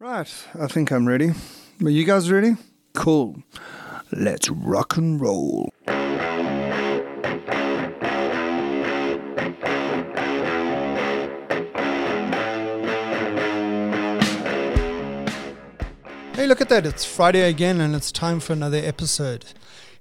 Right, I think I'm ready. Are you guys ready? Cool. Let's rock and roll. Hey, look at that. It's Friday again, and it's time for another episode.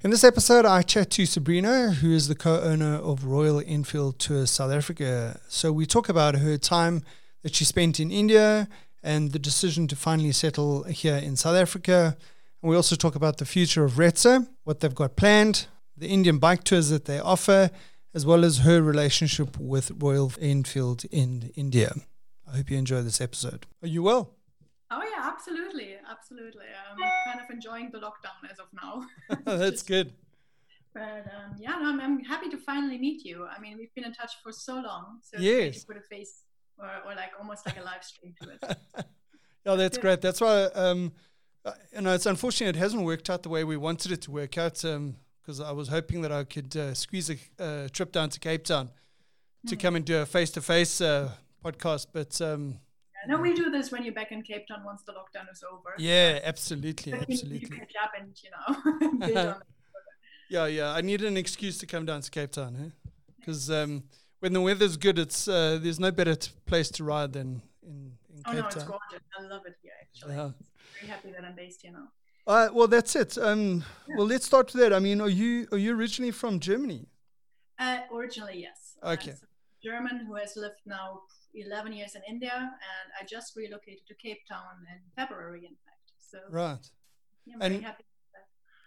In this episode, I chat to Sabrina, who is the co owner of Royal Enfield Tours South Africa. So, we talk about her time that she spent in India and the decision to finally settle here in South Africa. And we also talk about the future of RETZA, what they've got planned, the Indian bike tours that they offer, as well as her relationship with Royal Enfield in India. I hope you enjoy this episode. Are you well? Oh yeah, absolutely, absolutely. I'm kind of enjoying the lockdown as of now. That's good. But um, yeah, no, I'm, I'm, happy to finally meet you. I mean, we've been in touch for so long, so yes. to put a face or, or like almost like a live stream to it. yeah, that's great. That's why um, uh, you know it's unfortunate it hasn't worked out the way we wanted it to work out. Because um, I was hoping that I could uh, squeeze a uh, trip down to Cape Town to mm. come and do a face-to-face uh, podcast, but um, no, we do this when you're back in Cape Town once the lockdown is over. Yeah, absolutely, absolutely. You catch up and you know. yeah, yeah. I need an excuse to come down to Cape Town, because eh? um, when the weather's good, it's uh, there's no better t- place to ride than in, in oh, Cape no, Town. it's gorgeous. I love it here. Actually, yeah. very happy that I'm based here now. Uh, well, that's it. Um, yeah. Well, let's start with that. I mean, are you are you originally from Germany? Uh, originally, yes. Okay. Uh, German who has lived now 11 years in India, and I just relocated to Cape Town in February, in fact. So right, yeah, I'm and.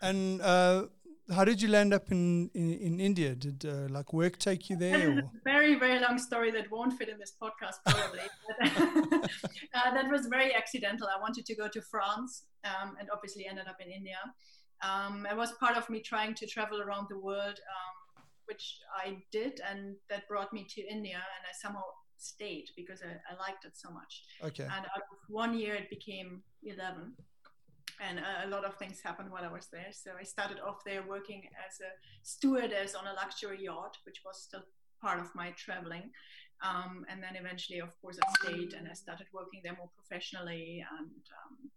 And uh, how did you land up in in, in India? Did uh, like work take you there? A very very long story that won't fit in this podcast probably. uh, that was very accidental. I wanted to go to France, um, and obviously ended up in India. Um, it was part of me trying to travel around the world. Um, which I did, and that brought me to India, and I somehow stayed because I, I liked it so much. Okay. And out of one year, it became 11. And a, a lot of things happened while I was there. So I started off there working as a stewardess on a luxury yacht, which was still part of my traveling. Um, and then eventually, of course, I stayed and I started working there more professionally and um,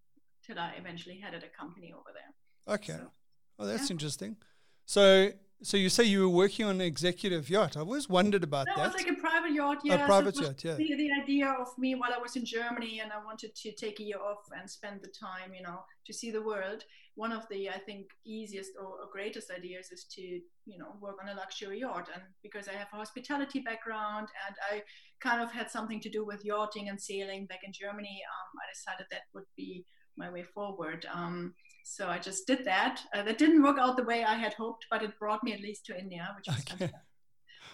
till I eventually headed a company over there. Okay. So, oh, that's yeah. interesting. So so you say you were working on an executive yacht. I always wondered about that. That was like a private yacht, yeah. A private so yacht, yeah. The, the idea of me while I was in Germany and I wanted to take a year off and spend the time, you know, to see the world. One of the, I think, easiest or, or greatest ideas is to, you know, work on a luxury yacht. And because I have a hospitality background and I kind of had something to do with yachting and sailing back in Germany, um, I decided that would be my way forward. Um, so I just did that. Uh, that didn't work out the way I had hoped, but it brought me at least to India, which was okay. fantastic.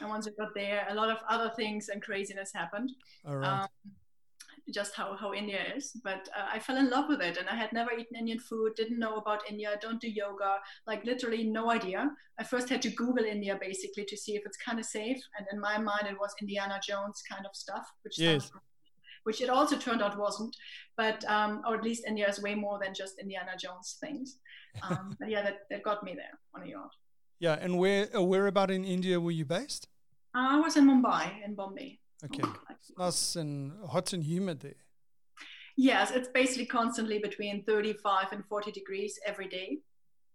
And once I got there, a lot of other things and craziness happened. All right. Um, just how, how India is. But uh, I fell in love with it and I had never eaten Indian food, didn't know about India, don't do yoga, like literally no idea. I first had to Google India basically to see if it's kind of safe. And in my mind, it was Indiana Jones kind of stuff, which yes. sounds which it also turned out wasn't. But um, or at least India is way more than just Indiana Jones things. Um, but yeah, that, that got me there on a yacht. Yeah, and where uh, where about in India were you based? Uh, I was in Mumbai, in Bombay. Okay, nice and hot and humid there. Yes, it's basically constantly between 35 and 40 degrees every day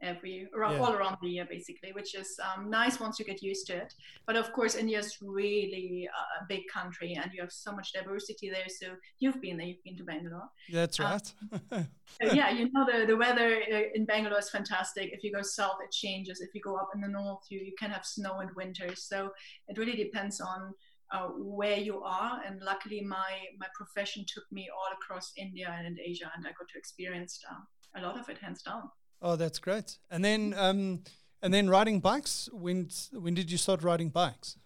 every around, yeah. all around the year basically which is um, nice once you get used to it. But of course india is really a big country and you have so much diversity there. So you've been there you've been to bangalore. That's um, right. so yeah you know the, the weather uh, in bangalore is fantastic. If you go south it changes. If you go up in the north you, you can have snow in winter. So it really depends on uh, where you are. And luckily my my profession took me all across india and asia and i got to experience uh, a lot of it hands down Oh, that's great. And then, um, and then riding bikes. When when did you start riding bikes?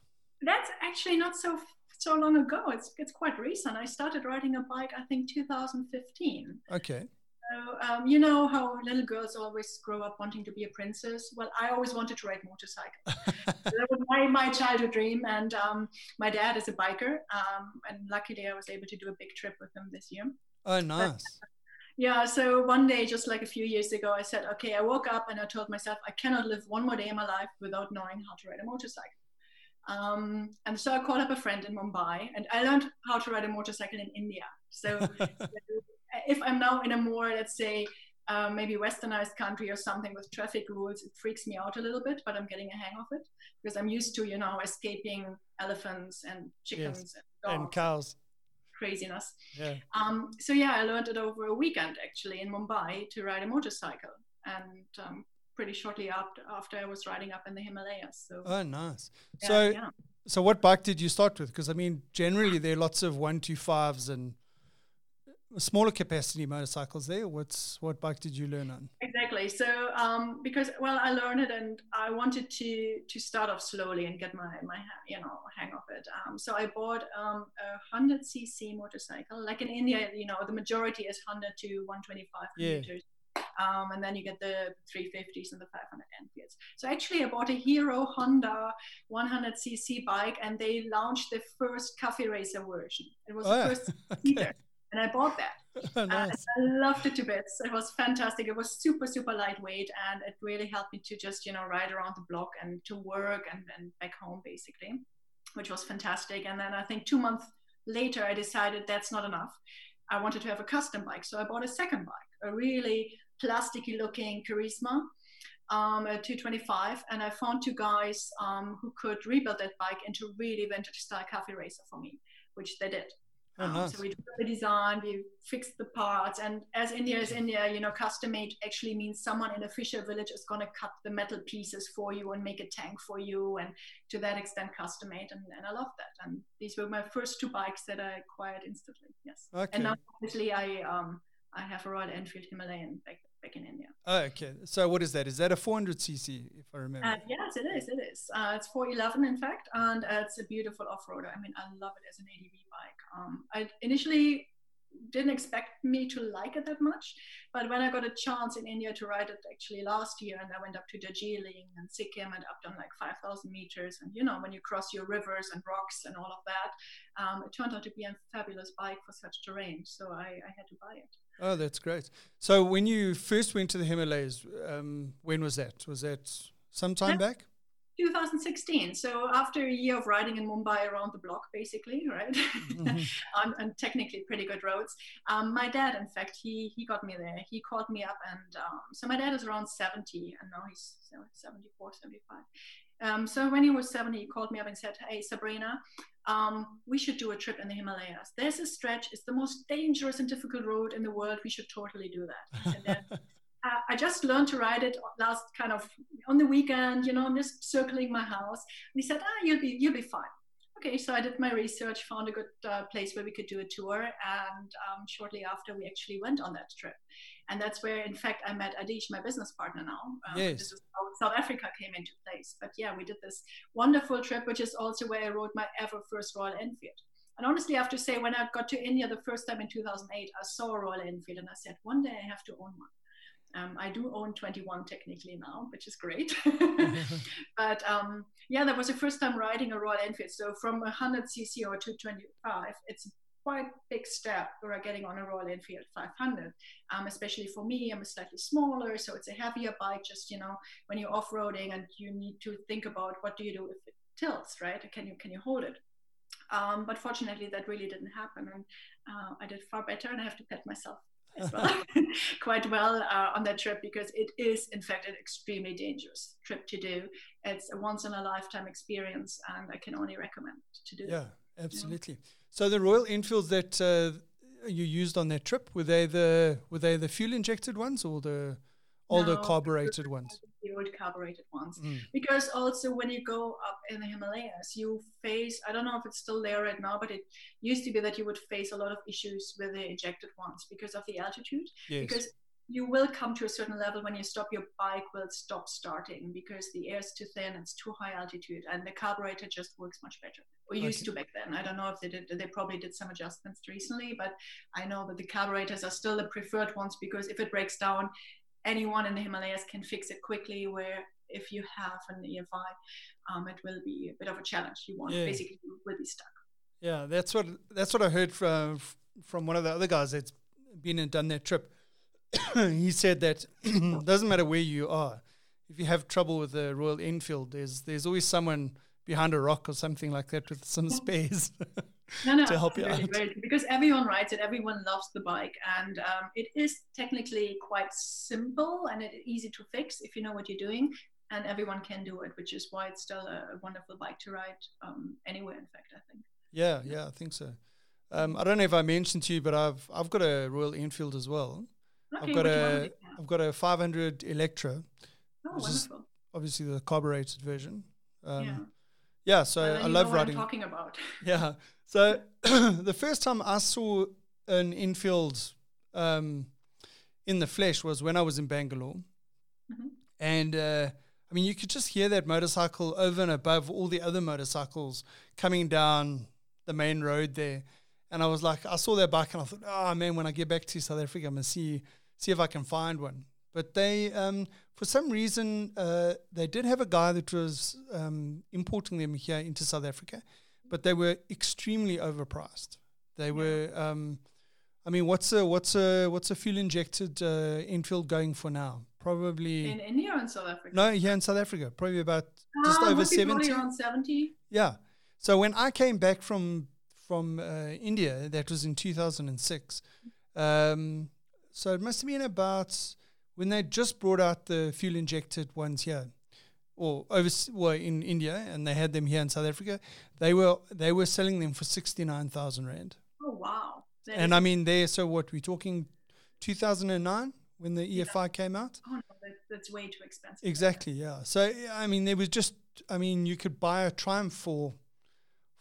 That's actually not so so long ago. It's it's quite recent. I started riding a bike. I think 2015. Okay. So um, you know how little girls always grow up wanting to be a princess. Well, I always wanted to ride motorcycle. that was my, my childhood dream. And um, my dad is a biker, um, and luckily I was able to do a big trip with him this year. Oh, nice. But, yeah, so one day, just like a few years ago, I said, okay, I woke up and I told myself, I cannot live one more day in my life without knowing how to ride a motorcycle. Um, and so I called up a friend in Mumbai and I learned how to ride a motorcycle in India. So if I'm now in a more, let's say, uh, maybe westernized country or something with traffic rules, it freaks me out a little bit, but I'm getting a hang of it because I'm used to, you know, escaping elephants and chickens Yes. and, And cows. Craziness. Yeah. Um, so yeah, I learned it over a weekend actually in Mumbai to ride a motorcycle, and um, pretty shortly after after I was riding up in the Himalayas. So Oh, nice. yeah, so, yeah. so what bike did you start with? Because I mean, generally there are lots of one two fives and smaller capacity motorcycles there. What's what bike did you learn on? Exactly. So um, because well, I learned it, and I wanted to to start off slowly and get my my you know hang of it. Um, so I bought um, a hundred cc motorcycle. Like in India, you know, the majority is hundred to one twenty five Yeah. meters. Um, and then you get the 350s and the 500 Enfields. So actually, I bought a Hero Honda 100cc bike, and they launched the first Cafe Racer version. It was Oh, the yeah. first Okay. and I bought that. Oh, nice. I loved it to bits. It was fantastic. It was super, super lightweight, and it really helped me to just, you know, ride around the block and to work and, and back home, basically, which was fantastic. And then I think two months later, I decided that's not enough. I wanted to have a custom bike, so I bought a second bike, a really plasticky looking Karizma. Um, a 225, and I found two guys um, who could rebuild that bike into really vintage style cafe racer for me, which they did. Oh, Um, nice. So we did the design, we fixed the parts, and as India is India, you know, custom made actually means someone in a fisher village is going to cut the metal pieces for you and make a tank for you, and to that extent, custom made, and, and I love that. And these were my first two bikes that I acquired instantly. Yes, Okay. and now obviously I um I have a Royal Enfield Himalayan back back in India. Oh, okay. So what is that? Is that a 400cc, if I remember? Uh, yes, it is. It is. Uh, it's 411, in fact, and uh, it's a beautiful off-roader. I mean, I love it as an ADV. Um, I initially didn't expect me to like it that much, but when I got a chance in India to ride it actually last year, and I went up to Darjeeling and Sikkim and up on like 5,000 meters, and you know, when you cross your rivers and rocks and all of that, um, it turned out to be a fabulous bike for such terrain. So I, I had to buy it. Oh, that's great. So when you first went to the Himalayas, um, when was that? Was that some time Yeah. back? 2016. So after a year of riding in Mumbai around the block, basically, right, Mhm. on, on technically pretty good roads, um, my dad, in fact, he he got me there. He called me up, and um, so my dad is around 70, and now he's 74, 75. Um, so when he was 70, he called me up and said, "Hey, Sabrina, um, we should do a trip in the Himalayas. There's a stretch. It's the most dangerous and difficult road in the world. We should totally do that." I uh, I just learned to ride it last kind of on the weekend. You know, I'm just circling my house. And he said, "Ah, you'll be you'll be fine." Okay, so I did my research, found a good uh, place where we could do a tour, and um, shortly after, we actually went on that trip. And that's where, in fact, I met Adish, my business partner now. Um, Yes. This is how South Africa came into place. But yeah, we did this wonderful trip, which is also where I rode my ever first Royal Enfield. And honestly, I have to say, when I got to India the first time in 2008, I saw a Royal Enfield and I said, one day I have to own one. Um, I do own 21 technically now, which is great. but um, yeah, that was the first time riding a Royal Enfield. So from 100cc or 225, it's a quite big step for getting on a Royal Enfield 500. Um, especially for me, I'm a slightly smaller, so it's a heavier bike. Just you know, when you're off-roading and you need to think about what do you do if it tilts, right? Can you can you hold it? Um, but fortunately, that really didn't happen, and uh, I did far better, and I have to pat myself as well quite well uh, on that trip because it is in fact an extremely dangerous trip to do. It's a once in a lifetime experience and i can only recommend to do. Yeah, absolutely. So the Royal Enfields that uh, you used on that trip were they the were they the fuel injected ones or the older No, carbureted ones? the old carbureted ones Mm. because also when you go up in the himalayas you face i don't know if it's still there right now but it used to be that you would face a lot of issues with the injected ones because of the altitude Yes. because you will come to a certain level when you stop your bike will stop starting because the air is too thin it's too high altitude and the carburetor just works much better or used Okay. to back then i don't know if they did they probably did some adjustments recently but i know that the carburetors are still the preferred ones because if it breaks down anyone in the himalayas can fix it quickly where if you have an efi um, it will be a bit of a challenge you won't Yeah. basically you will be stuck Yeah, that's what that's what I heard from from one of the other guys that's been and done that trip. he said that it doesn't matter where you are, if you have trouble with the Royal Enfield, there's there's always someone behind a rock or something like that with some spares. no, no, to help you out. because everyone rides it, everyone loves the bike, and um, it is technically quite simple and it's easy to fix if you know what you're doing, and everyone can do it, which is why it's still a, wonderful bike to ride um, anywhere. In fact, I think. Yeah, yeah, I think so. Um, I don't know if I mentioned to you, but I've I've got a Royal Enfield as well. Okay, I've got a it? I've got a 500 Electra, Oh, wonderful. obviously the carbureted version. Um, yeah. Yeah. so I love riding. I'm talking about. Yeah. So the first time I saw an Enfield um, in the flesh was when I was in Bangalore. Mhm. And uh, I mean, you could just hear that motorcycle over and above all the other motorcycles coming down the main road there. And I was like, I saw that bike and I thought, oh man, when I get back to South Africa, I'm going to see, see if I can find one. But they, um, for some reason, uh, they did have a guy that was um, importing them here into South Africa, but they were extremely overpriced. They were, um, I mean, what's a what's a what's a fuel injected uh, Enfield going for now? Probably In India or in South Africa? no, here in South Africa, probably about just Ah, over be probably seventy. around 70. Yeah. So when I came back from from uh, India, that was in 2006. Um, so it must have been about when they just brought out the fuel injected ones here, or over well, in India, and they had them here in South Africa. They were they were selling them for sixty nine thousand rand. Oh, wow. That And I mean, there. So what we're talking, 2009 when the EFI came out. oh, no, that, that's way too expensive. Exactly, yeah. So I mean, there was just, I mean, you could buy a Triumph for,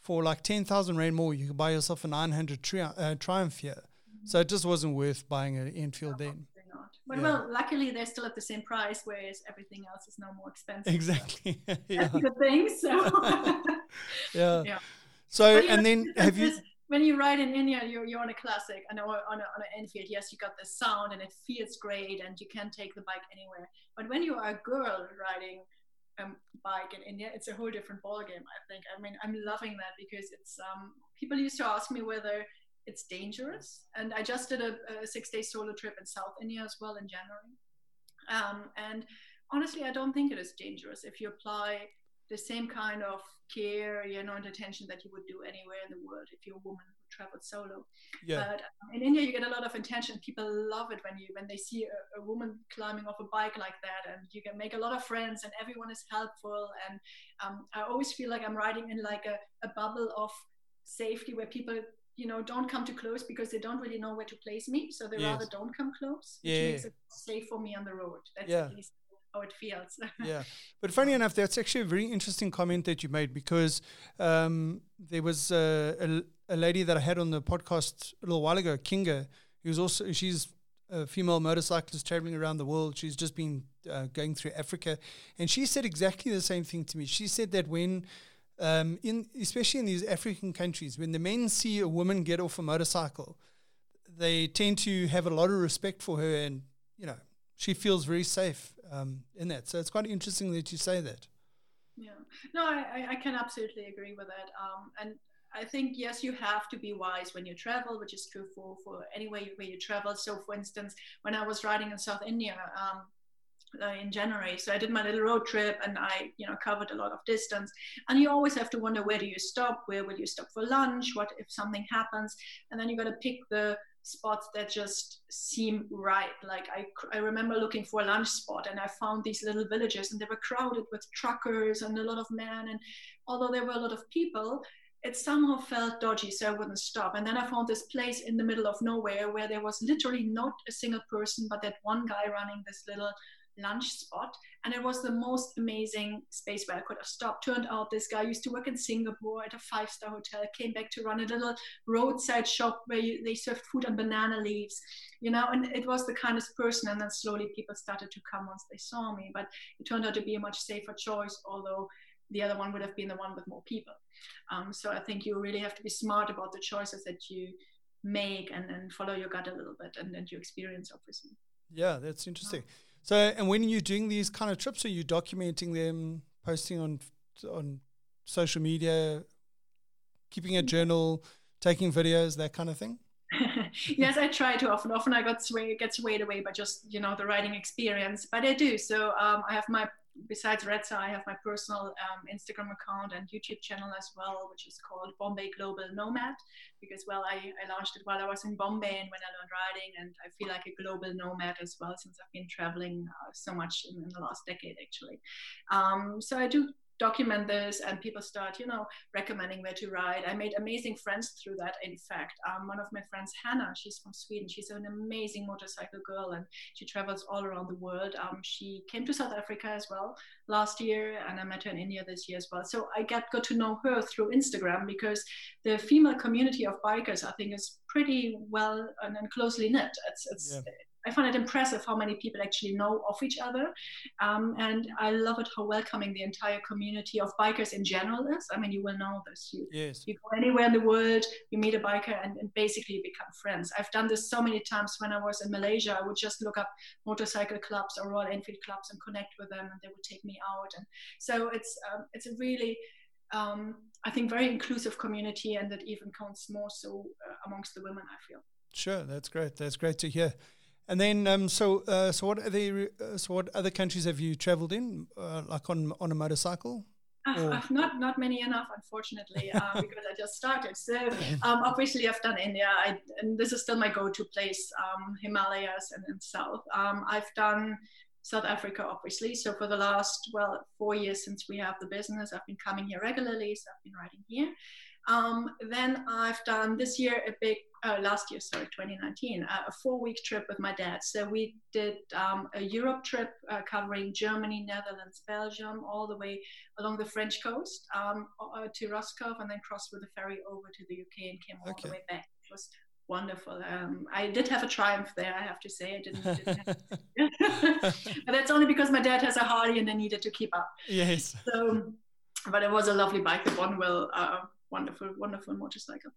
for like ten thousand rand more. You could buy yourself a nine hundred tri- uh, Triumph here. So it just wasn't worth buying an Enfield then. But Yeah. well, luckily they're still at the same price, whereas everything else is now more expensive. Exactly. So yeah. That's a good thing. So, Yeah. Yeah. So and then have you? When you ride in India, you're, you're on a classic, and on a, on, a, on an Enfield, yes, you got the sound and it feels great, and you can take the bike anywhere. But when you are a girl riding a bike in India, it's a whole different ballgame. I think. I mean, I'm loving that because it's. Um, people used to ask me whether it's dangerous, and I just did a, a six-day solo trip in South India as well in January. Um, and honestly, I don't think it is dangerous if you apply the same kind of care, you know, and attention that you would do anywhere in the world if you're a woman who traveled solo. Yeah. But um, in India, you get a lot of attention. People love it when you when they see a, a woman climbing off a bike like that, and you can make a lot of friends, and everyone is helpful. And um, I always feel like I'm riding in like a, a bubble of safety where people you know don't come too close because they don't really know where to place me so they Yes. rather don't come close which Yeah. makes it safe for me on the road that's Yeah. at least how it feels yeah. But funny enough, that's actually a very interesting comment that you made because um, there was a, a, a lady that I had on the podcast a little while ago, Kinga, who's also she's a female motorcyclist traveling around the world. She's just been uh, going through Africa, and she said exactly the same thing to me. She said that when um, in especially in these African countries, when the men see a woman get off a motorcycle, they tend to have a lot of respect for her, and you know she feels very safe um, in that. So it's quite interesting that you say that. Yeah, no, I, I- can absolutely agree with that. Um, and I think yes, you have to be wise when you travel, which is true for for anywhere you, where you travel. So, for instance, when I was riding in South India um, uh, in January, so I did my little road trip and I, you know, covered a lot of distance. And you always have to wonder where do you stop? Where will you stop for lunch? What if something happens? And then you got to pick the spots that just seem right. Like I, I remember looking for a lunch spot and I found these little villages and they were crowded with truckers and a lot of men. And although there were a lot of people, it somehow felt dodgy, so I wouldn't stop. And then I found this place in the middle of nowhere where there was literally not a single person, but that one guy running this little lunch spot. And it was the most amazing space where I could have stopped. Turned out this guy used to work in Singapore at a five star hotel, came back to run a little roadside shop where you, they served food on banana leaves, you know, and it was the kindest person. And then slowly people started to come once they saw me. But it turned out to be a much safer choice, although the other one would have been the one with more people. Um, so I think you really have to be smart about the choices that you make and then follow your gut a little bit and, and your experience, obviously. Yeah, that's interesting. So, and when you're doing these kind of trips, are you documenting them, posting on on social media, keeping a journal, taking videos, that kind of thing? yes, I try to often. Often I got sway, get swayed away by just you know the writing experience, but I do. So um, I have my besides RETZA, I have my personal um, Instagram account and YouTube channel as well, which is called Bombay Global Nomad. Because well, I, I launched it while I was in Bombay and when I learned riding, and I feel like a global nomad as well since I've been traveling uh, so much in, in, the last decade actually. Um, so I do document this and people start you know recommending where to ride i made amazing friends through that in fact. Um, one of my friends hannah she's from sweden. She's an amazing motorcycle girl and she travels all around the world. Um, she came to south africa as well last year and i met her in india this year as well. So i got, got to know her through instagram because the female community of bikers i think is pretty well and, and closely knit. It's, it's yeah. I find it impressive how many people actually know of each other. Um, and I love it how welcoming the entire community of bikers in general is. I mean, you will know this. You, yes. you go anywhere in the world, you meet a biker, and, and basically you become friends. I've done this so many times when I was in Malaysia. I would just look up motorcycle clubs or Royal Enfield clubs and connect with them, and they would take me out. And so it's um, it's a really um, I think very inclusive community, and that even counts more so uh, amongst the women. I feel. Sure, that's great. That's great to hear. And then, um, so uh, so what other uh, so what other countries have you travelled in, uh, like on on a motorcycle? Uh, not not many enough, unfortunately, uh, because I just started. So um, obviously, I've done India, I, and this is still my go-to place: um, Himalayas and, and South. Um, I've done South Africa, obviously. So for the last well four years since we have the business, I've been coming here regularly. So I've been riding here. Um, then I've done this year a big, uh, last year, sorry, 2019, uh, a four week trip with my dad. So we did um, a Europe trip uh, covering Germany, Netherlands, Belgium, all the way along the French coast um, uh, to Roscoff and then crossed with a ferry over to the UK and came all okay. the way back. It was wonderful. Um, I did have a triumph there, I have to say. I didn't. didn't but that's only because my dad has a Harley and they needed to keep up. Yes. So, but it was a lovely bike, the Bonneville uh, wonderful, wonderful motorcycle.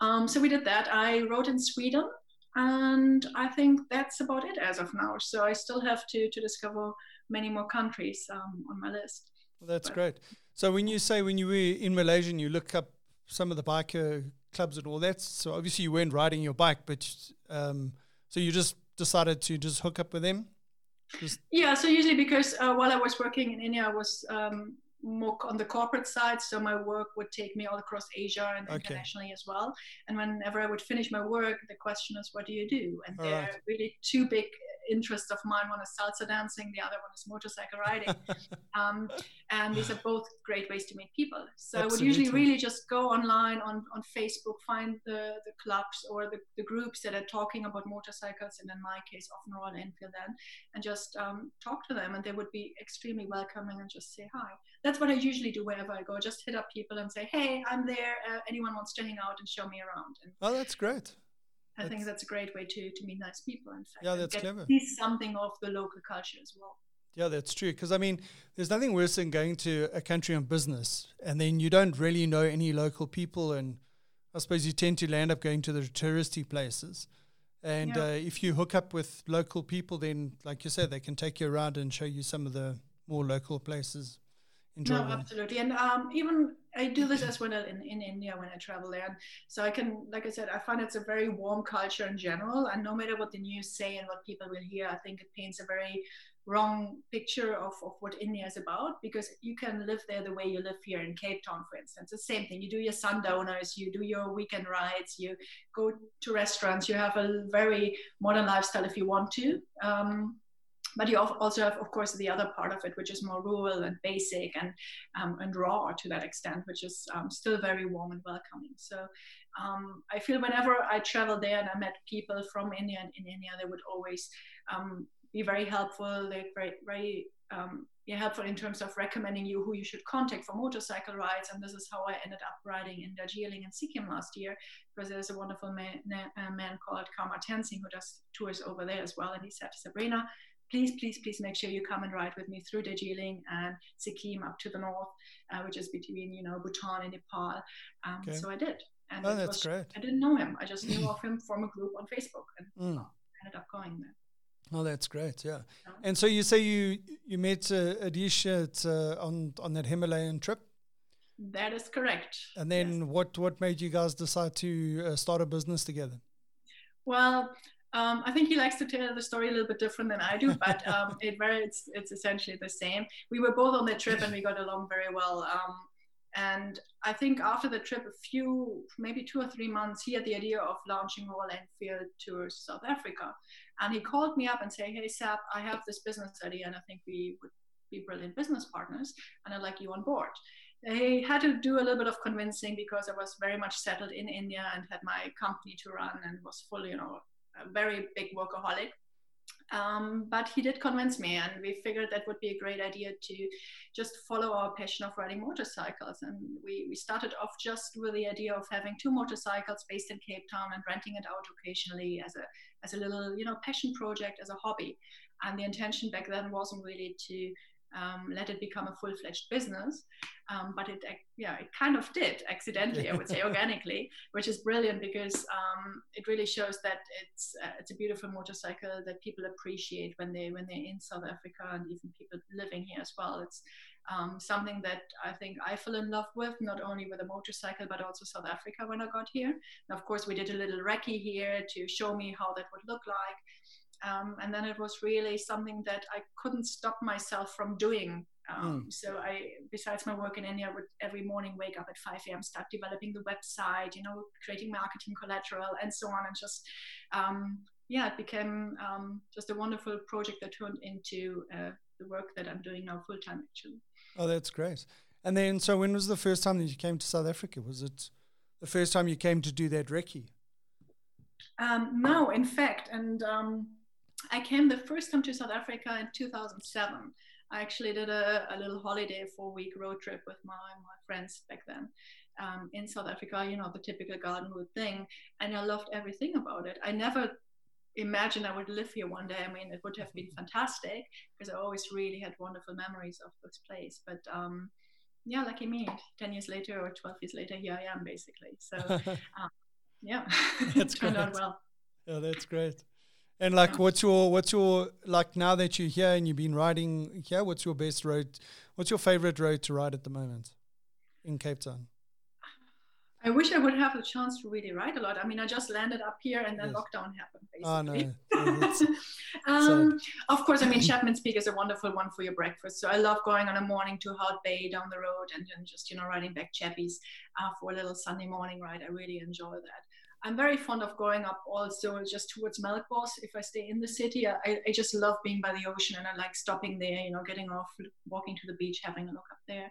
Um, so we did that. I rode in Sweden, and I think that's about it as of now. So I still have to to discover many more countries um, on my list. Well, that's but, great. So when you say when you were in Malaysia and you look up some of the biker clubs and all that, so obviously you weren't riding your bike, but um, so you just decided to just hook up with them. Just yeah, so usually because uh, while I was working in India, I was um, more on the corporate side. So my work would take me all across Asia and okay. internationally as well. And whenever I would finish my work, the question is, what do you do? And all they're really two big interests of mine. One is salsa dancing, the other one is motorcycle riding. um, and these are both great ways to meet people. So Absolutely. I would usually really just go online on, on Facebook, find the, the clubs or the, the groups that are talking about motorcycles, and in my case, often Royal Enfield then, and just um, talk to them. And they would be extremely welcoming and just say hi. That's what I usually do wherever I go. Just hit up people and say, hey, I'm there. Uh, anyone wants to hang out and show me around? And oh, that's great. I that's, think that's a great way to, to meet nice people. In fact, yeah, that's clever. See something of the local culture as well. Yeah, that's true. Because I mean, there's nothing worse than going to a country on business and then you don't really know any local people, and I suppose you tend to land up going to the touristy places. And yeah. uh, if you hook up with local people, then, like you said, they can take you around and show you some of the more local places. No, absolutely. And um, even I do this as well in, in India when I travel there. And so I can, like I said, I find it's a very warm culture in general. And no matter what the news say and what people will hear, I think it paints a very wrong picture of, of what India is about because you can live there the way you live here in Cape Town, for instance. The same thing. You do your sundowners, you do your weekend rides, you go to restaurants, you have a very modern lifestyle if you want to. Um, but you also have, of course, the other part of it, which is more rural and basic and um, and raw to that extent, which is um, still very warm and welcoming. So um, I feel whenever I travel there and I met people from India and in India, they would always um, be very helpful. They're very very um, yeah, helpful in terms of recommending you who you should contact for motorcycle rides. And this is how I ended up riding in Darjeeling and Sikkim last year, because there's a wonderful man, man called Kamar Tensing who does tours over there as well. And he said, Sabrina, please, please, please make sure you come and ride with me through Darjeeling and Sikkim up to the north, uh, which is between, you know, Bhutan and Nepal. Um, okay. So I did. And oh, that's was, great. I didn't know him. I just knew of him from a group on Facebook and mm. ended up going there. Oh, that's great. Yeah. yeah. And so you say you you met uh, Adisha at, uh, on on that Himalayan trip. That is correct. And then yes. what what made you guys decide to uh, start a business together? Well, Um, I think he likes to tell the story a little bit different than I do, but um, it very it's it's essentially the same. We were both on the trip and we got along very well. Um, and I think after the trip, a few, maybe two or three months, he had the idea of launching Royal Enfield to South Africa. And he called me up and said, Hey, Sap, I have this business idea and I think we would be brilliant business partners and I'd like you on board. He had to do a little bit of convincing because I was very much settled in India and had my company to run and was fully, you know, a very big workaholic. Um, but he did convince me, and we figured that would be a great idea to just follow our passion of riding motorcycles. And we, we started off just with the idea of having two motorcycles based in Cape Town and renting it out occasionally as a as a little you know passion project, as a hobby. And the intention back then wasn't really to um, let it become a full-fledged business. Um, but it, yeah, it kind of did accidentally, I would say, organically, which is brilliant because um, it really shows that it's uh, it's a beautiful motorcycle that people appreciate when they when they're in South Africa and even people living here as well. It's um, something that I think I fell in love with, not only with a motorcycle, but also South Africa when I got here. And of course, we did a little recce here to show me how that would look like. Um, and then it was really something that I couldn't stop myself from doing. Um, mm. So I, besides my work in India, would every morning wake up at 5 a.m., start developing the website, you know, creating marketing collateral and so on. And just, um, yeah, it became um, just a wonderful project that turned into uh, the work that I'm doing now full time, actually. Oh, that's great. And then, so when was the first time that you came to South Africa? Was it the first time you came to do that recce? Um, no, in fact, and um, I came the first time to South Africa in 2007. I actually did a, a little holiday, four week road trip with my, my friends back then um, in South Africa, you know, the typical Garden Route thing. And I loved everything about it. I never imagined I would live here one day. I mean, it would have been fantastic because I always really had wonderful memories of this place. But um, yeah, lucky me, 10 years later or 12 years later, here I am basically. So um, yeah, that's turned out well. Yeah, that's great. And like, what's your what's your like now that you're here and you've been riding here? What's your best road? What's your favorite road to ride at the moment in Cape Town? I wish I would have the chance to really ride a lot. I mean, I just landed up here and then yes. lockdown happened. Basically. Oh no! um, of course, I mean Chapman's Peak is a wonderful one for your breakfast. So I love going on a morning to Hout Bay down the road and then just you know riding back Chappies uh, for a little Sunday morning ride. I really enjoy that. I'm very fond of going up also just towards Melkbos. If I stay in the city, I, I just love being by the ocean and I like stopping there, you know, getting off, walking to the beach, having a look up there.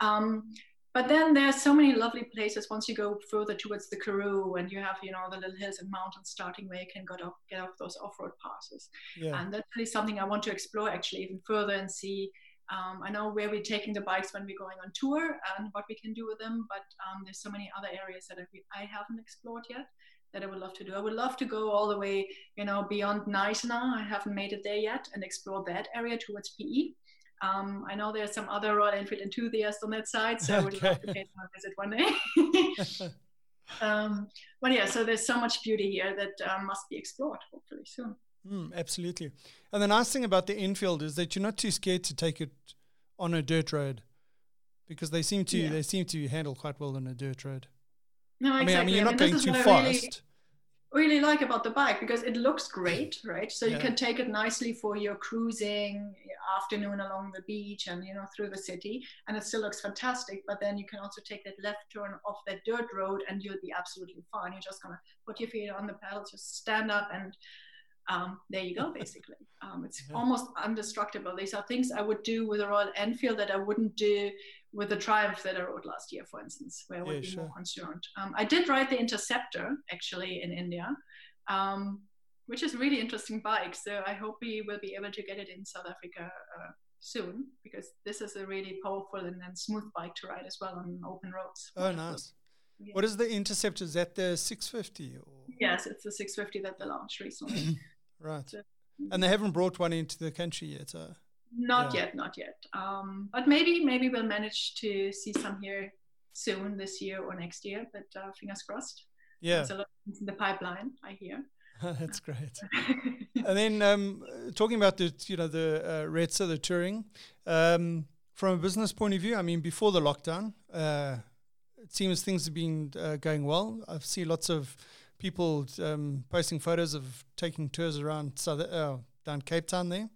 Um, but then there are so many lovely places once you go further towards the Karoo and you have, you know, the little hills and mountains starting where you can get off, get off those off-road passes. Yeah. And that's really something I want to explore actually even further and see um, I know where we're taking the bikes when we're going on tour and what we can do with them, but um, there's so many other areas that I haven't explored yet that I would love to do. I would love to go all the way, you know, beyond Knysna. I haven't made it there yet and explore that area towards PE. Um, I know there's some other Royal Enfield enthusiasts on that side, so I would love to pay a visit one day. um, but yeah, so there's so much beauty here that um, must be explored, hopefully soon. Mm, absolutely. And the nice thing about the Enfield is that you're not too scared to take it on a dirt road because they seem to yeah. they seem to handle quite well on a dirt road. No, exactly. I mean, I mean you're I not going too fast. Really, really like about the bike because it looks great, right? So yeah. you can take it nicely for your cruising afternoon along the beach and you know through the city, and it still looks fantastic. But then you can also take that left turn off that dirt road, and you'll be absolutely fine. You're just gonna put your feet on the pedals, just stand up and um, there you go, basically. Um, it's yeah. almost indestructible. These are things I would do with a Royal Enfield that I wouldn't do with the Triumph that I rode last year, for instance, where I would yeah, be sure. more concerned. Um, I did ride the Interceptor actually in India, um, which is a really interesting bike. So I hope we will be able to get it in South Africa uh, soon because this is a really powerful and, and smooth bike to ride as well on open roads. Oh, nice. Yeah. What is the Interceptor? Is that the 650? Or? Yes, it's the 650 that they launched recently. Right. So, and they haven't brought one into the country yet. Uh, not yeah. yet, not yet. Um, but maybe, maybe we'll manage to see some here soon this year or next year. But uh, fingers crossed. Yeah. There's a lot in the pipeline. I hear. That's great. and then um, talking about the you know the uh, RETZA, the touring, um, from a business point of view. I mean, before the lockdown, uh, it seems things have been uh, going well. I've seen lots of people um, posting photos of taking tours around South, uh, down Cape Town there?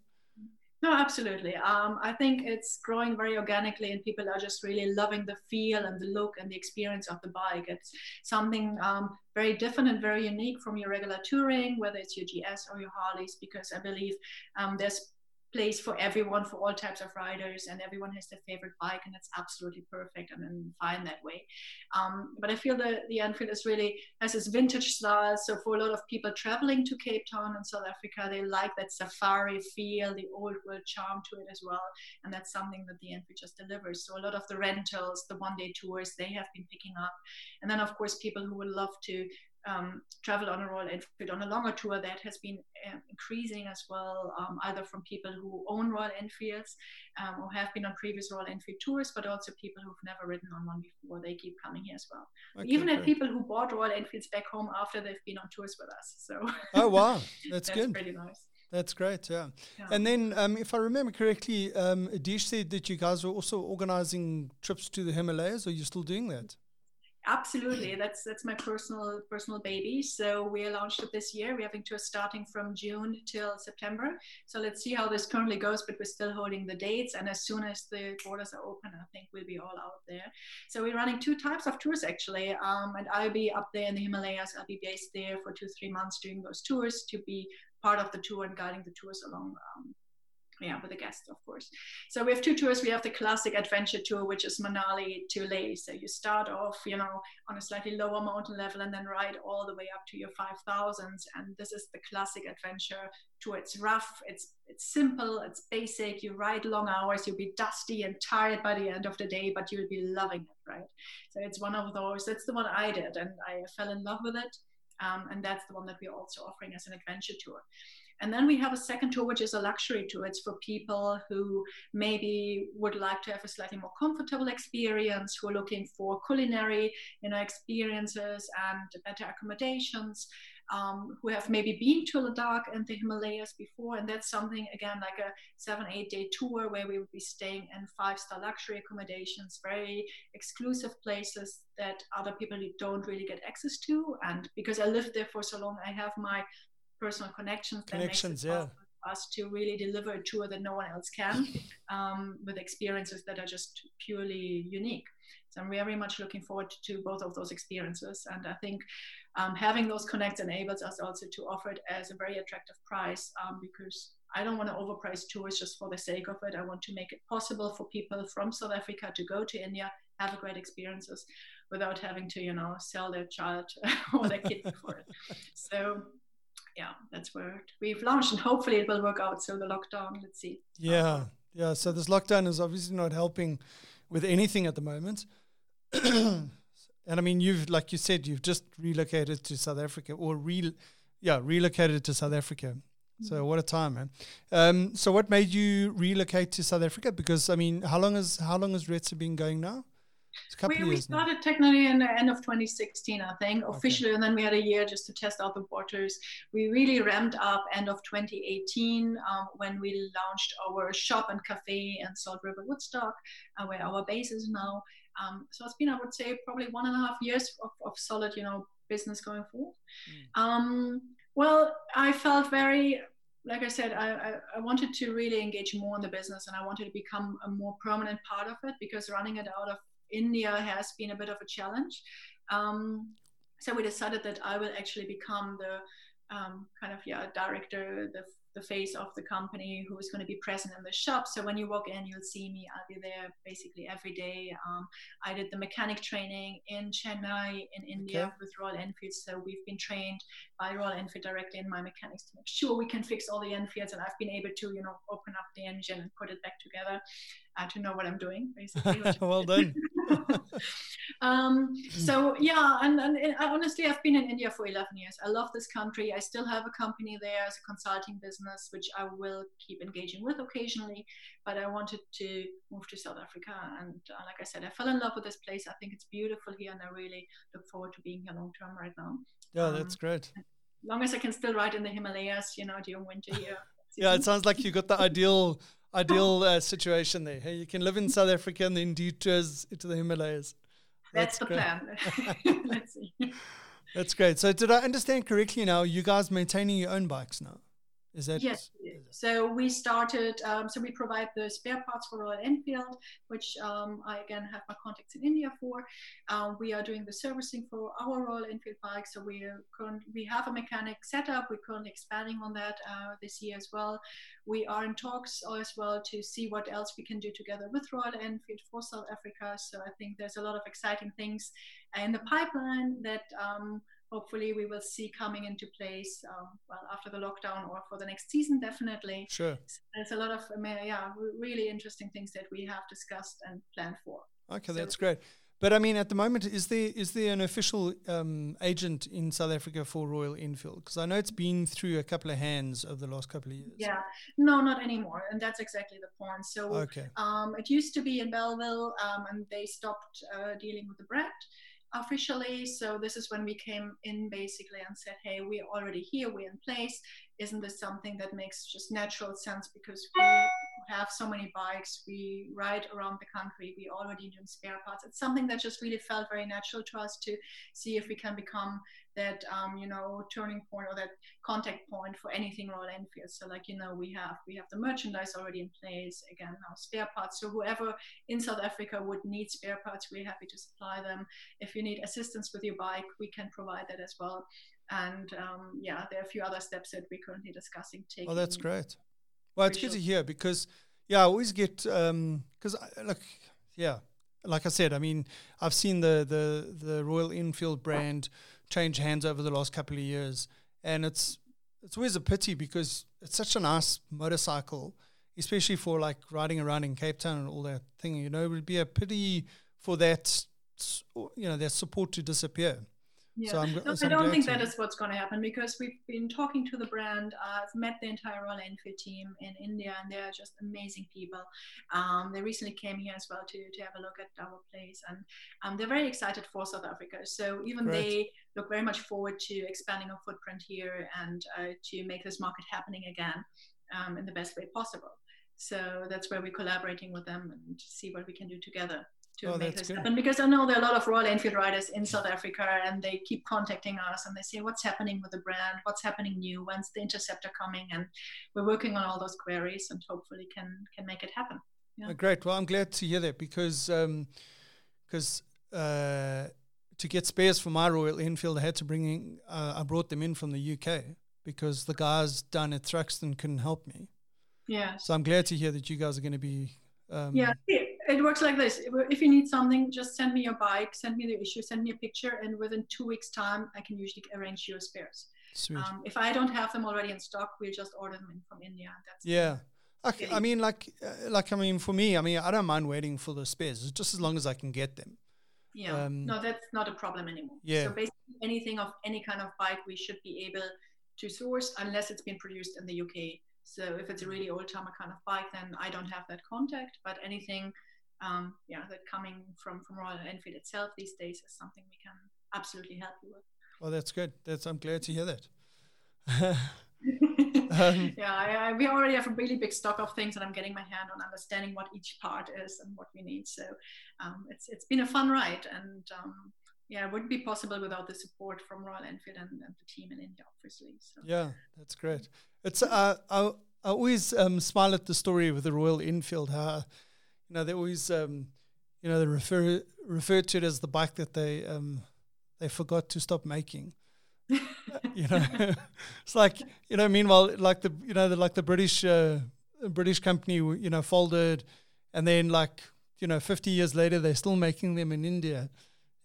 No, absolutely. Um, I think it's growing very organically, and people are just really loving the feel and the look and the experience of the bike. It's something um, very different and very unique from your regular touring, whether it's your GS or your Harleys, because I believe um, there's place for everyone, for all types of riders, and everyone has their favorite bike, and it's absolutely perfect and, and fine that way. Um, but I feel that the Enfield is really has this vintage style. So for a lot of people traveling to Cape Town and South Africa, they like that safari feel, the old world charm to it as well, and that's something that the Enfield just delivers. So a lot of the rentals, the one-day tours, they have been picking up, and then of course people who would love to um, travel on a Royal Enfield on a longer tour that has been uh, increasing as well, um, either from people who own Royal Enfields um, or have been on previous Royal Enfield tours, but also people who've never ridden on one before. They keep coming here as well. Okay, Even at people who bought Royal Enfields back home after they've been on tours with us. So oh wow, that's, that's good. Pretty nice. That's great, yeah. yeah. And then, um, if I remember correctly, um, Adish said that you guys were also organizing trips to the Himalayas. Are you still doing that? Absolutely, that's that's my personal personal baby. So we launched it this year. We're having tours starting from June till September. So let's see how this currently goes. But we're still holding the dates, and as soon as the borders are open, I think we'll be all out there. So we're running two types of tours actually, um, and I'll be up there in the Himalayas. I'll be based there for two three months doing those tours to be part of the tour and guiding the tours along um, yeah, with the guests, of course. So we have two tours. We have the classic adventure tour, which is Manali to Leh. So you start off, you know, on a slightly lower mountain level and then ride all the way up to your 5000s. And this is the classic adventure tour. It's rough, it's it's simple, it's basic. You ride long hours, you'll be dusty and tired by the end of the day, but you'll be loving it, right? So it's one of those. That's the one I did, and I fell in love with it. Um, and that's the one that we're also offering as an adventure tour. And then we have a second tour, which is a luxury tour. It's for people who maybe would like to have a slightly more comfortable experience, who are looking for culinary, you know, experiences and better accommodations. Um, who have maybe been to Ladakh and the Himalayas before. And that's something, again, like a seven, eight day tour where we would be staying in five star luxury accommodations, very exclusive places that other people don't really get access to. And because I lived there for so long, I have my personal connections connections yeah us to really deliver a tour that no one else can um, with experiences that are just purely unique so i'm very much looking forward to both of those experiences and i think um, having those connects enables us also to offer it as a very attractive price um, because I don't want to overprice tours just for the sake of it. I want to make it possible for people from South Africa to go to India, have great experiences without having to, you know, sell their child or their kid for it. So yeah, that's where we've launched, and hopefully it will work out. So the lockdown, let's see. Yeah, yeah. So this lockdown is obviously not helping with anything at the moment. and I mean, you've like you said, you've just relocated to South Africa, or re, yeah, relocated to South Africa. Mm-hmm. So what a time, man! Um, so what made you relocate to South Africa? Because I mean, how long has how long has RETZA been going now? We, we started now. technically in the end of 2016, I think, officially, okay. and then we had a year just to test out the waters. We really ramped up end of 2018 um, when we launched our shop and cafe in Salt River Woodstock, uh, where our base is now. Um, so it's been, I would say, probably one and a half years of, of solid, you know, business going forward. Mm. Um, well, I felt very like I said, I, I, I, wanted to really engage more in the business and I wanted to become a more permanent part of it because running it out of India has been a bit of a challenge. Um, so we decided that I will actually become the um, kind of yeah director, the the face of the company who is going to be present in the shop. So when you walk in, you'll see me. I'll be there basically every day. Um, I did the mechanic training in Chennai in India okay. with Royal Enfield. So we've been trained by Royal Enfield directly in my mechanics to make sure we can fix all the Enfields. And I've been able to, you know, open up the engine and put it back together uh, to know what I'm doing, basically. well done. um, so yeah, and, and, and honestly, I've been in India for 11 years. I love this country. I still have a company there as a consulting business, which I will keep engaging with occasionally. But I wanted to move to South Africa, and uh, like I said, I fell in love with this place. I think it's beautiful here, and I really look forward to being here long term right now. Yeah, um, that's great. long as I can still ride in the Himalayas, you know, during winter here. Yeah, it sounds like you got the ideal ideal uh, situation there. Hey, you can live in South Africa and then do tours to the Himalayas. That's, That's the plan. Let's see. That's great. So, did I understand correctly now? You guys maintaining your own bikes now? Is that yes? So we started. Um, so we provide the spare parts for Royal Enfield, which um, I again have my contacts in India for. Um, we are doing the servicing for our Royal Enfield bikes. So we current, we have a mechanic set up. We're currently expanding on that uh, this year as well. We are in talks as well to see what else we can do together with Royal Enfield for South Africa. So I think there's a lot of exciting things in the pipeline that um, hopefully we will see coming into place um, well after the lockdown or for the next season definitely sure so there's a lot of yeah really interesting things that we have discussed and planned for okay so that's great but I mean, at the moment, is there is there an official um, agent in South Africa for Royal Enfield? Because I know it's been through a couple of hands over the last couple of years. Yeah, no, not anymore, and that's exactly the point. So, okay. um, it used to be in Bellville um, and they stopped uh, dealing with the brand officially. So this is when we came in basically and said, hey, we're already here, we're in place. Isn't this something that makes just natural sense because we have so many bikes, we ride around the country, we already do spare parts. It's something that just really felt very natural to us to see if we can become that um, you know turning point or that contact point for anything Royal Enfield. So like you know we have we have the merchandise already in place. Again now spare parts. So whoever in South Africa would need spare parts, we're happy to supply them. If you need assistance with your bike, we can provide that as well. And um, yeah, there are a few other steps that we're currently discussing. Taking oh, that's great. Well, it's good to hear because yeah, I always get um because um, look, yeah, like I said, I mean, I've seen the the the Royal Enfield brand change hands over the last couple of years, and it's it's always a pity because it's such a nice motorcycle, especially for like riding around in Cape Town and all that thing. You know, it would be a pity for that, you know, that support to disappear. Yeah. So, I'm, no, so I don't think that is what's going to happen because we've been talking to the brand. Uh, I've met the entire Royal Enfield team in India, and they're just amazing people. Um, they recently came here as well to, to have a look at our place, and um, they're very excited for South Africa. So even Great. they look very much forward to expanding our footprint here and uh, to make this market happening again um, in the best way possible. So that's where we're collaborating with them and see what we can do together to oh, make this good. happen because I know there are a lot of Royal Enfield riders in South Africa and they keep contacting us and they say what's happening with the brand, what's happening new, when's the Interceptor coming, and we're working on all those queries and hopefully can can make it happen. Yeah. Oh, great. Well, I'm glad to hear that because because um, uh, to get spares for my Royal Enfield, I had to bring in, uh, I brought them in from the UK because the guys down at Thruxton couldn't help me. Yeah. So I'm glad to hear that you guys are going to be. Um, yeah, it works like this. If you need something, just send me your bike, send me the issue, send me a picture, and within two weeks' time, I can usually arrange your spares. Um, if I don't have them already in stock, we'll just order them in from India. That's yeah. I mean, like, uh, like I mean, for me, I mean, I don't mind waiting for the spares, just as long as I can get them. Yeah. Um, no, that's not a problem anymore. Yeah. So basically, anything of any kind of bike, we should be able to source unless it's been produced in the UK. So if it's a really old timer kind of bike, then I don't have that contact. But anything um, yeah, that coming from from Royal Enfield itself these days is something we can absolutely help you with. Well, that's good. That's I'm glad to hear that. um, yeah, I, I, we already have a really big stock of things, and I'm getting my hand on understanding what each part is and what we need. So um, it's it's been a fun ride, and um, yeah, it wouldn't be possible without the support from Royal Enfield and, and the team in India, obviously. So. Yeah, that's great. It's uh, I, I always um, smile at the story with the Royal Enfield. How you know, they always, um, you know, they refer refer to it as the bike that they um, they forgot to stop making. you know, it's like you know. Meanwhile, like the you know, the, like the British uh, British company, you know, folded, and then like you know, fifty years later, they're still making them in India,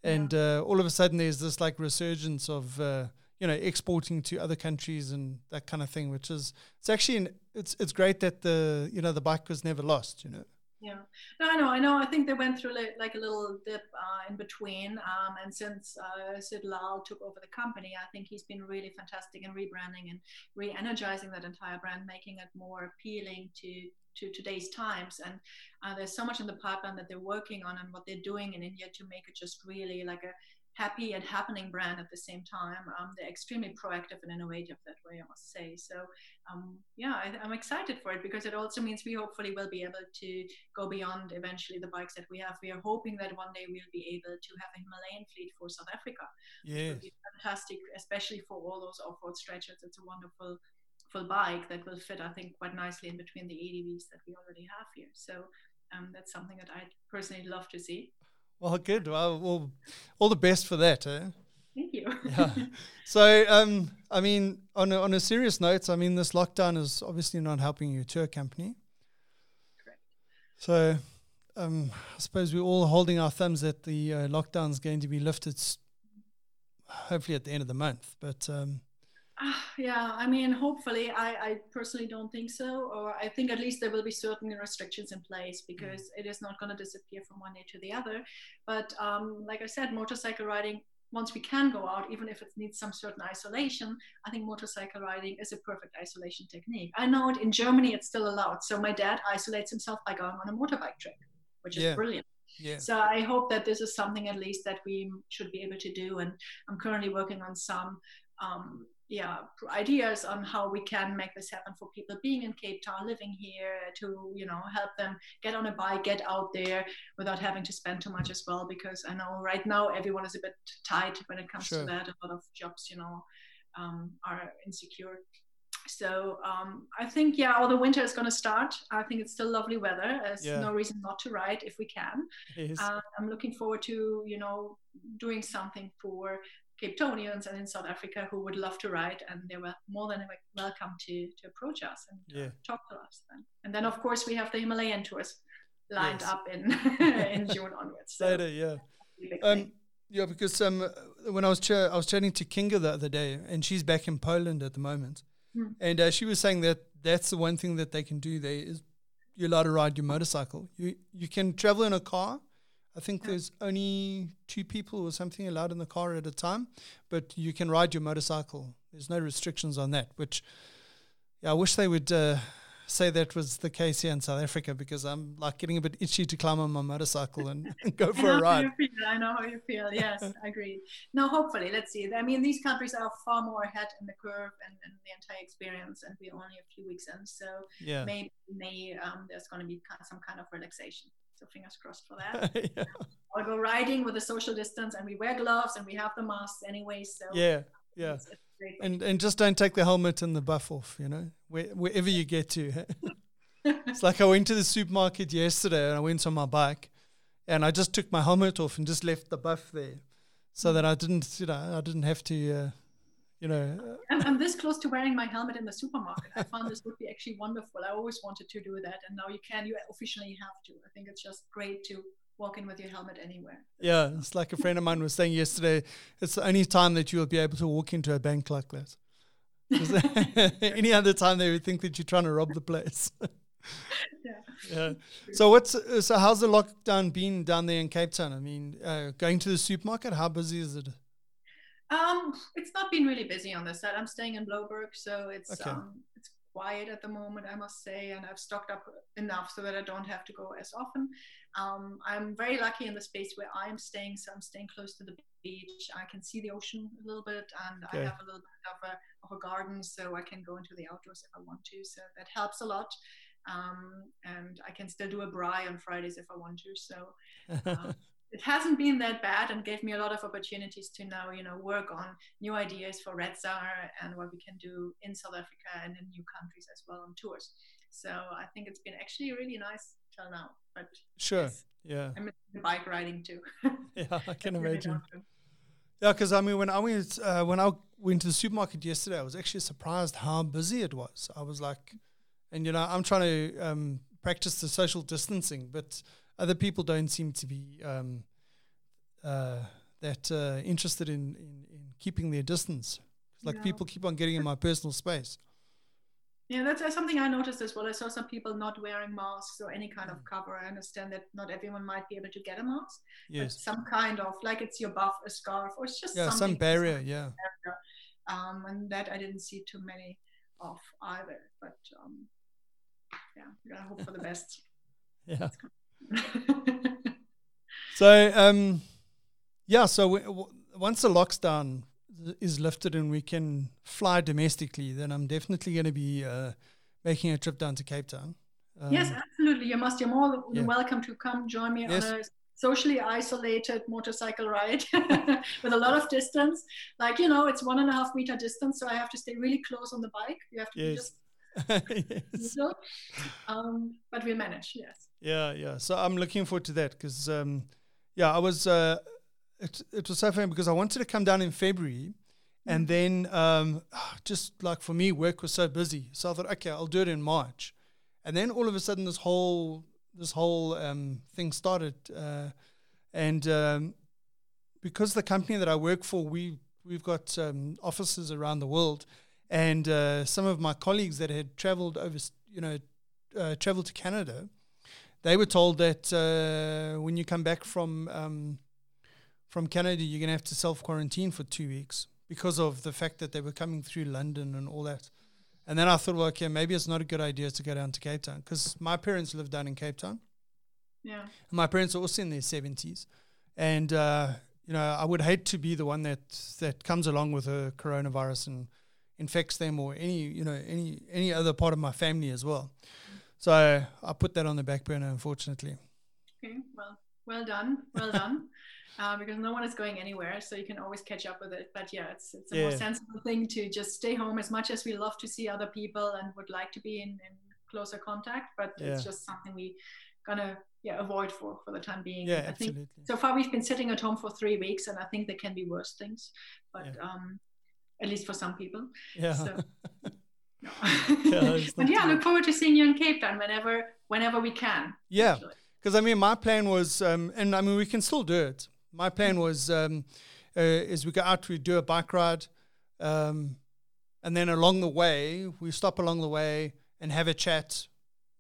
and yeah. uh, all of a sudden, there's this like resurgence of uh, you know exporting to other countries and that kind of thing, which is it's actually an, it's it's great that the you know the bike was never lost. You know. Yeah, no, I know, I know. I think they went through like, like a little dip uh, in between. Um, and since uh, Sid Lal took over the company, I think he's been really fantastic in rebranding and re-energizing that entire brand, making it more appealing to to today's times. And uh, there's so much in the pipeline that they're working on and what they're doing in India to make it just really like a happy and happening brand at the same time. Um, they're extremely proactive and innovative that way, I must say. So, um, yeah, I, am excited for it because it also means we hopefully will be able to go beyond eventually the bikes that we have. We are hoping that one day we'll be able to have a Himalayan fleet for South Africa. Yeah, fantastic, especially for all those off-road stretches. It's a wonderful full bike that will fit, I think, quite nicely in between the ADVs that we already have here. So. Um, that's something that I'd personally love to see. Well, good. Well, well all the best for that. Eh? Thank you. yeah. So, um, I mean, on a, on a serious note, I mean, this lockdown is obviously not helping your tour company. Correct. So, um, I suppose we're all holding our thumbs that the uh, lockdown is going to be lifted, hopefully at the end of the month. But um, yeah, I mean, hopefully, I, I personally don't think so. Or I think at least there will be certain restrictions in place because mm. it is not going to disappear from one day to the other. But um, like I said, motorcycle riding, once we can go out, even if it needs some certain isolation, I think motorcycle riding is a perfect isolation technique. I know it in Germany, it's still allowed. So my dad isolates himself by going on a motorbike trip, which is yeah. brilliant. Yeah. So I hope that this is something at least that we should be able to do. And I'm currently working on some um, yeah ideas on how we can make this happen for people being in cape town living here to you know help them get on a bike get out there without having to spend too much as well because i know right now everyone is a bit tight when it comes sure. to that. A lot of jobs you know um, are insecure. So um, i think yeah all the winter is going to start. I think it's still lovely weather. There's yeah. no reason not to ride if we can. Uh, i'm looking forward to you know doing something for Cape Townians and in South Africa who would love to ride, and they were more than welcome to to approach us and yeah. talk to us. Then. And then, of course, we have the Himalayan tours lined yes. up in in June onwards. So Later, yeah. Um, yeah, because um, when I was ch- I was chatting to Kinga the other day, and she's back in Poland at the moment, mm. and uh, she was saying that that's the one thing that they can do. There is you're allowed to ride your motorcycle. You you can travel in a car, I think there's only two people or something allowed in the car at a time, but you can ride your motorcycle. There's no restrictions on that, which yeah, I wish they would uh, say that was the case here in South Africa because I'm like getting a bit itchy to climb on my motorcycle and, go for a ride. I know how you feel. Yes, agreed. No, hopefully, let's see. I mean, these countries are far more ahead in the curve and, and the entire experience, and we're only a few weeks in. So yeah. maybe May um, there's going to be some kind of relaxation. So fingers crossed for that. yeah. I'll go riding with a social distance, and we wear gloves, and we have the masks anyway. So yeah, yeah. It's, it's and and just don't take the helmet and the buff off. You know, Where, wherever you get to. it's like I went to the supermarket yesterday, and I went on my bike, and I just took my helmet off and just left the buff there, so that I didn't, you know, I didn't have to. Uh, you know. I'm, I'm, this close to wearing my helmet in the supermarket. I found this would be actually wonderful. I always wanted to do that, and now you can. You officially have to. I think it's just great to walk in with your helmet anywhere. Yeah, it's like a friend of mine was saying yesterday. It's the only time that you will be able to walk into a bank like that. Any other time they would think that you're trying to rob the place. yeah. yeah. So what's so how's the lockdown been down there in Cape Town? I mean, uh, going to the supermarket, how busy is it? Um, it's not been really busy on this side. I'm staying in Blouberg, so it's okay. um, it's quiet at the moment, I must say, and I've stocked up enough so that I don't have to go as often. Um, I'm very lucky in the space where I'm staying, so I'm staying close to the beach. I can see the ocean a little bit, and okay. I have a little bit of a of a garden, so I can go into the outdoors if I want to. So that helps a lot. Um, and I can still do a braai on Fridays if I want to. So um, it hasn't been that bad and gave me a lot of opportunities to now, you know, work on new ideas for RETZA and what we can do in South Africa and in new countries as well on tours. So I think it's been actually really nice till now. But sure, yeah, I'm bike riding too. yeah, I can imagine. Yeah, because I mean, when I went uh, when I went to the supermarket yesterday, I was actually surprised how busy it was. I was like, and you know, I'm trying to um, practice the social distancing, but other people don't seem to be um, uh, that uh, interested in, in, in, keeping their distance. Like people keep on getting in my personal space. Yeah, that's uh, something I noticed as well. I saw some people not wearing masks or any kind of mm. cover. I understand that not everyone might be able to get a mask. Yes. some kind of, like it's your buff, a scarf, or it's just yeah, some barrier. Yeah. Barrier. Um, and that I didn't see too many of either. But um, yeah, we're gonna hope for the best. yeah. so um, yeah, so we, once the lockdown is lifted and we can fly domestically, then I'm definitely going to be uh, making a trip down to Cape Town. Um, yes, absolutely. You must. You're more yeah. welcome to come join me yes. on a socially isolated motorcycle ride with a lot of distance. Like you know, it's one and a half meter distance, so I have to stay really close on the bike. You have to yes. just. yes. um, but we'll manage. Yes. Yeah, yeah. So I'm looking forward to that because, um, yeah, I was. Uh, it, it was so funny because I wanted to come down in February. And mm-hmm. then, um, just like for me, work was so busy. So I thought, okay, I'll do it in March. And then all of a sudden, this whole this whole um, thing started, uh, and um, because the company that I work for, we we've got um, offices around the world, and uh, some of my colleagues that had traveled over, you know, uh, traveled to Canada, they were told that uh, when you come back from um, from Canada, you're going to have to self quarantine for two weeks because of the fact that they were coming through London and all that. And then I thought, well, okay, maybe it's not a good idea to go down to Cape Town because my parents live down in Cape Town. Yeah. And my parents are also in their 70s. And, uh, you know, I would hate to be the one that that comes along with a coronavirus and infects them or any, you know, any any other part of my family as well. So I put that on the back burner, unfortunately. Okay, well, well done, well done. uh, because no one is going anywhere, so you can always catch up with it. But yeah, it's it's a yeah. more sensible thing to just stay home as much as we love to see other people and would like to be in, in closer contact, but yeah. it's just something we gonna yeah avoid for for the time being. Yeah, I absolutely. Think so far we've been sitting at home for three weeks, and I think there can be worse things, but yeah. um, at least for some people. Yeah. So, no. yeah, but yeah, I look forward to seeing you in Cape Town whenever whenever we can. Yeah. Because I mean, my plan was, um, and I mean, we can still do it my plan was um, uh, is we go out, we do a bike ride, um, and then along the way we stop along the way and have a chat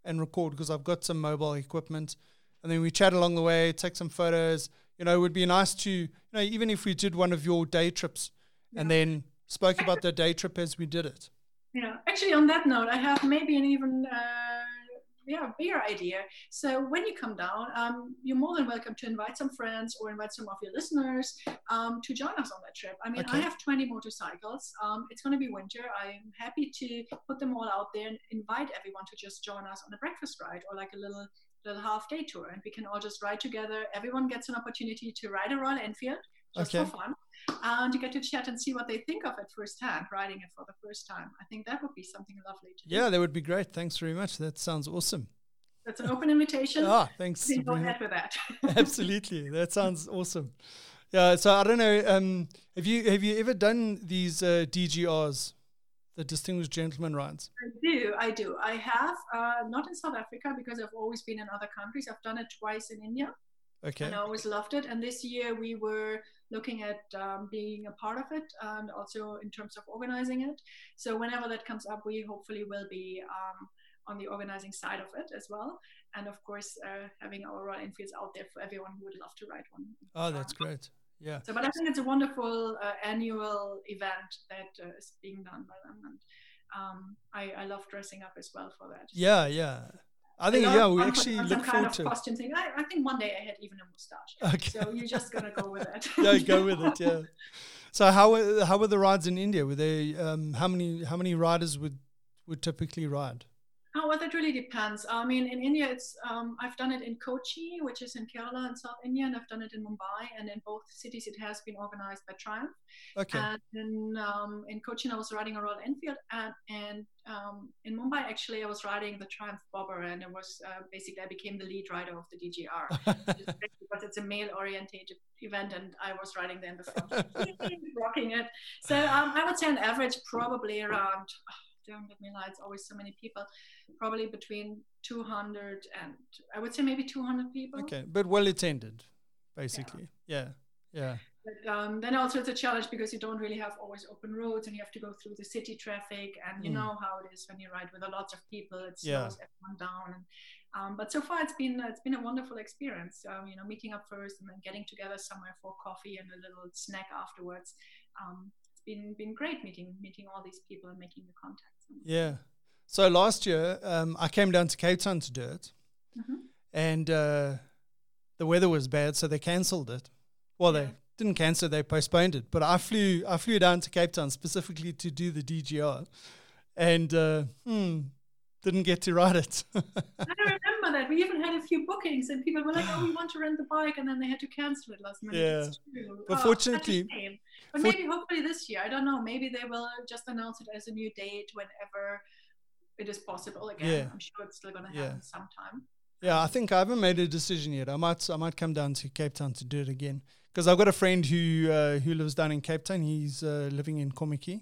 and record because I've got some mobile equipment, and then we chat along the way, take some photos. You know, it would be nice to you know even if we did one of your day trips, yeah. and then spoke about the day trip as we did it. Yeah, actually, on that note, I have maybe an even. Uh, yeah, bigger idea. So when you come down, um, you're more than welcome to invite some friends or invite some of your listeners um, to join us on that trip. I mean, okay. I have 20 motorcycles. Um, it's going to be winter. I'm happy to put them all out there and invite everyone to just join us on a breakfast ride or like a little little half day tour, and we can all just ride together. Everyone gets an opportunity to ride around Royal Enfield just okay. for fun and you get to chat and see what they think of it firsthand, riding it for the first time. I think that would be something lovely to do. Yeah, that would be great. Thanks very much. That sounds awesome. That's an open invitation. Ah, thanks. Go ahead with that. Absolutely, that sounds awesome. Yeah, so I don't know. Um, have you have you ever done these uh, DGRs, the Distinguished Gentleman Rides? I do. I do. I have uh, not in South Africa because I've always been in other countries. I've done it twice in India. Okay. And I always loved it. And this year we were looking at um, being a part of it and also in terms of organizing it. So whenever that comes up, we hopefully will be um, on the organizing side of it as well. And of course, uh, having our Royal Enfields out there for everyone who would love to ride one. Oh, that's um, great. Yeah. So, but I think it's a wonderful uh, annual event that uh, is being done by them. And um, I, I love dressing up as well for that. Yeah, yeah. I think yeah, we actually look forward to costume thing. I, I, think one day I had even a mustache. Okay. So you're just gonna go with it. yeah, go with it. Yeah. So how were how were the rides in India? Were they um, how many how many riders would would typically ride? Oh, well, that really depends. I mean, in India, it's um, I've done it in Kochi, which is in Kerala in South India, and I've done it in Mumbai, and in both cities, it has been organized by Triumph. Okay. And in, um, in Kochi, I was riding a Royal Enfield, and, and um, in Mumbai, actually, I was riding the Triumph Bobber, and it was uh, basically I became the lead rider of the DGR because it's a male-orientated event, and I was riding there in the front, rocking it. So um, I would say, on average, probably around. Oh, don't get me lie. it's always so many people, probably between 200 and I would say maybe 200 people. Okay, but well attended, basically. Yeah, yeah. yeah. But um, then also it's a challenge because you don't really have always open roads and you have to go through the city traffic and you mm. know how it is when you ride with a lot of people. It yeah. slows everyone down. And, um, but so far it's been it's been a wonderful experience. Um, you know, meeting up first and then getting together somewhere for coffee and a little snack afterwards. Um, it's been been great meeting meeting all these people and making the contact. Yeah. So last year, um, I came down to Cape Town to do it, mm-hmm. and uh, the weather was bad, so they cancelled it. Well, yeah. they didn't cancel; they postponed it. But I flew I flew down to Cape Town specifically to do the DGR, and uh, hmm, didn't get to ride it. I remember that we even had a few bookings, and people were like, "Oh, we want to rent the bike," and then they had to cancel it last minute. Yeah. It's true. But Oh, fortunately- such a shame. But for- maybe hopefully this year. I don't know. Maybe they will just announce it as a new date whenever it is possible again. Yeah. I'm sure it's still going to Yeah. happen sometime. Yeah, I think I haven't made a decision yet. I might I might come down to Cape Town to do it again because I've got a friend who uh, who lives down in Cape Town. He's uh, living in Kommetjie,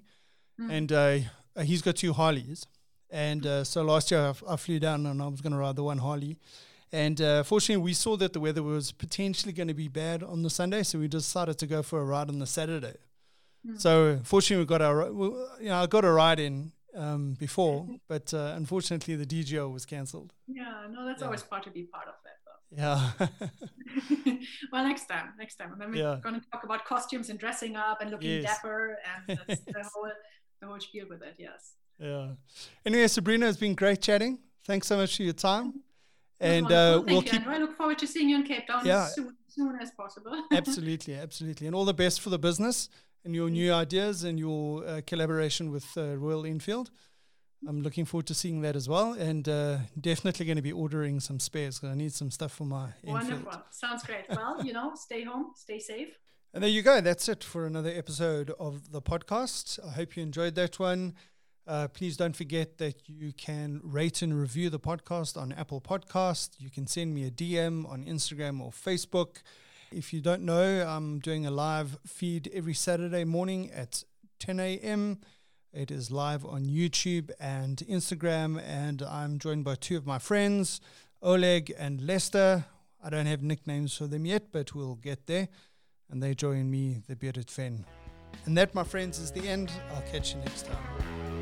Mm. and uh, he's got two Harleys. And uh, so last year I, f- I flew down and I was going to ride the one Harley. And uh, fortunately, we saw that the weather was potentially going to be bad on the Sunday, so we decided to go for a ride on the Saturday. Mm. So fortunately, we got our well, you know I got a ride in um, before, but uh, unfortunately the DGR was cancelled. Yeah, no, that's Yeah. always part to be part of that. Though. Yeah. well, next time, next time, and then we're Yeah. going to talk about costumes and dressing up and looking Yes. dapper, and that's the whole the whole spiel with it. Yes. Yeah. Anyway, Sabrina, it's been great chatting. Thanks so much for your time. And uh, Thank we'll you, keep Andrew. I look forward to seeing you in Cape Town Yeah. as soon, soon as possible. absolutely, absolutely, and all the best for the business and your new ideas and your uh, collaboration with uh, Royal Enfield. I'm looking forward to seeing that as well, and uh, definitely going to be ordering some spares because I need some stuff for my Enfield. Wonderful. Sounds great. Well, you know, stay home, stay safe. And there you go. That's it for another episode of the podcast. I hope you enjoyed that one. Uh, please don't forget that you can rate and review the podcast on Apple Podcast. You can send me a DM on Instagram or Facebook. If you don't know, I'm doing a live feed every Saturday morning at 10 a.m. It is live on YouTube and Instagram, and I'm joined by two of my friends, Oleg and Lester. I don't have nicknames for them yet, but we'll get there and they join me, the bearded Fen. And that, my friends, is the end. I'll catch you next time.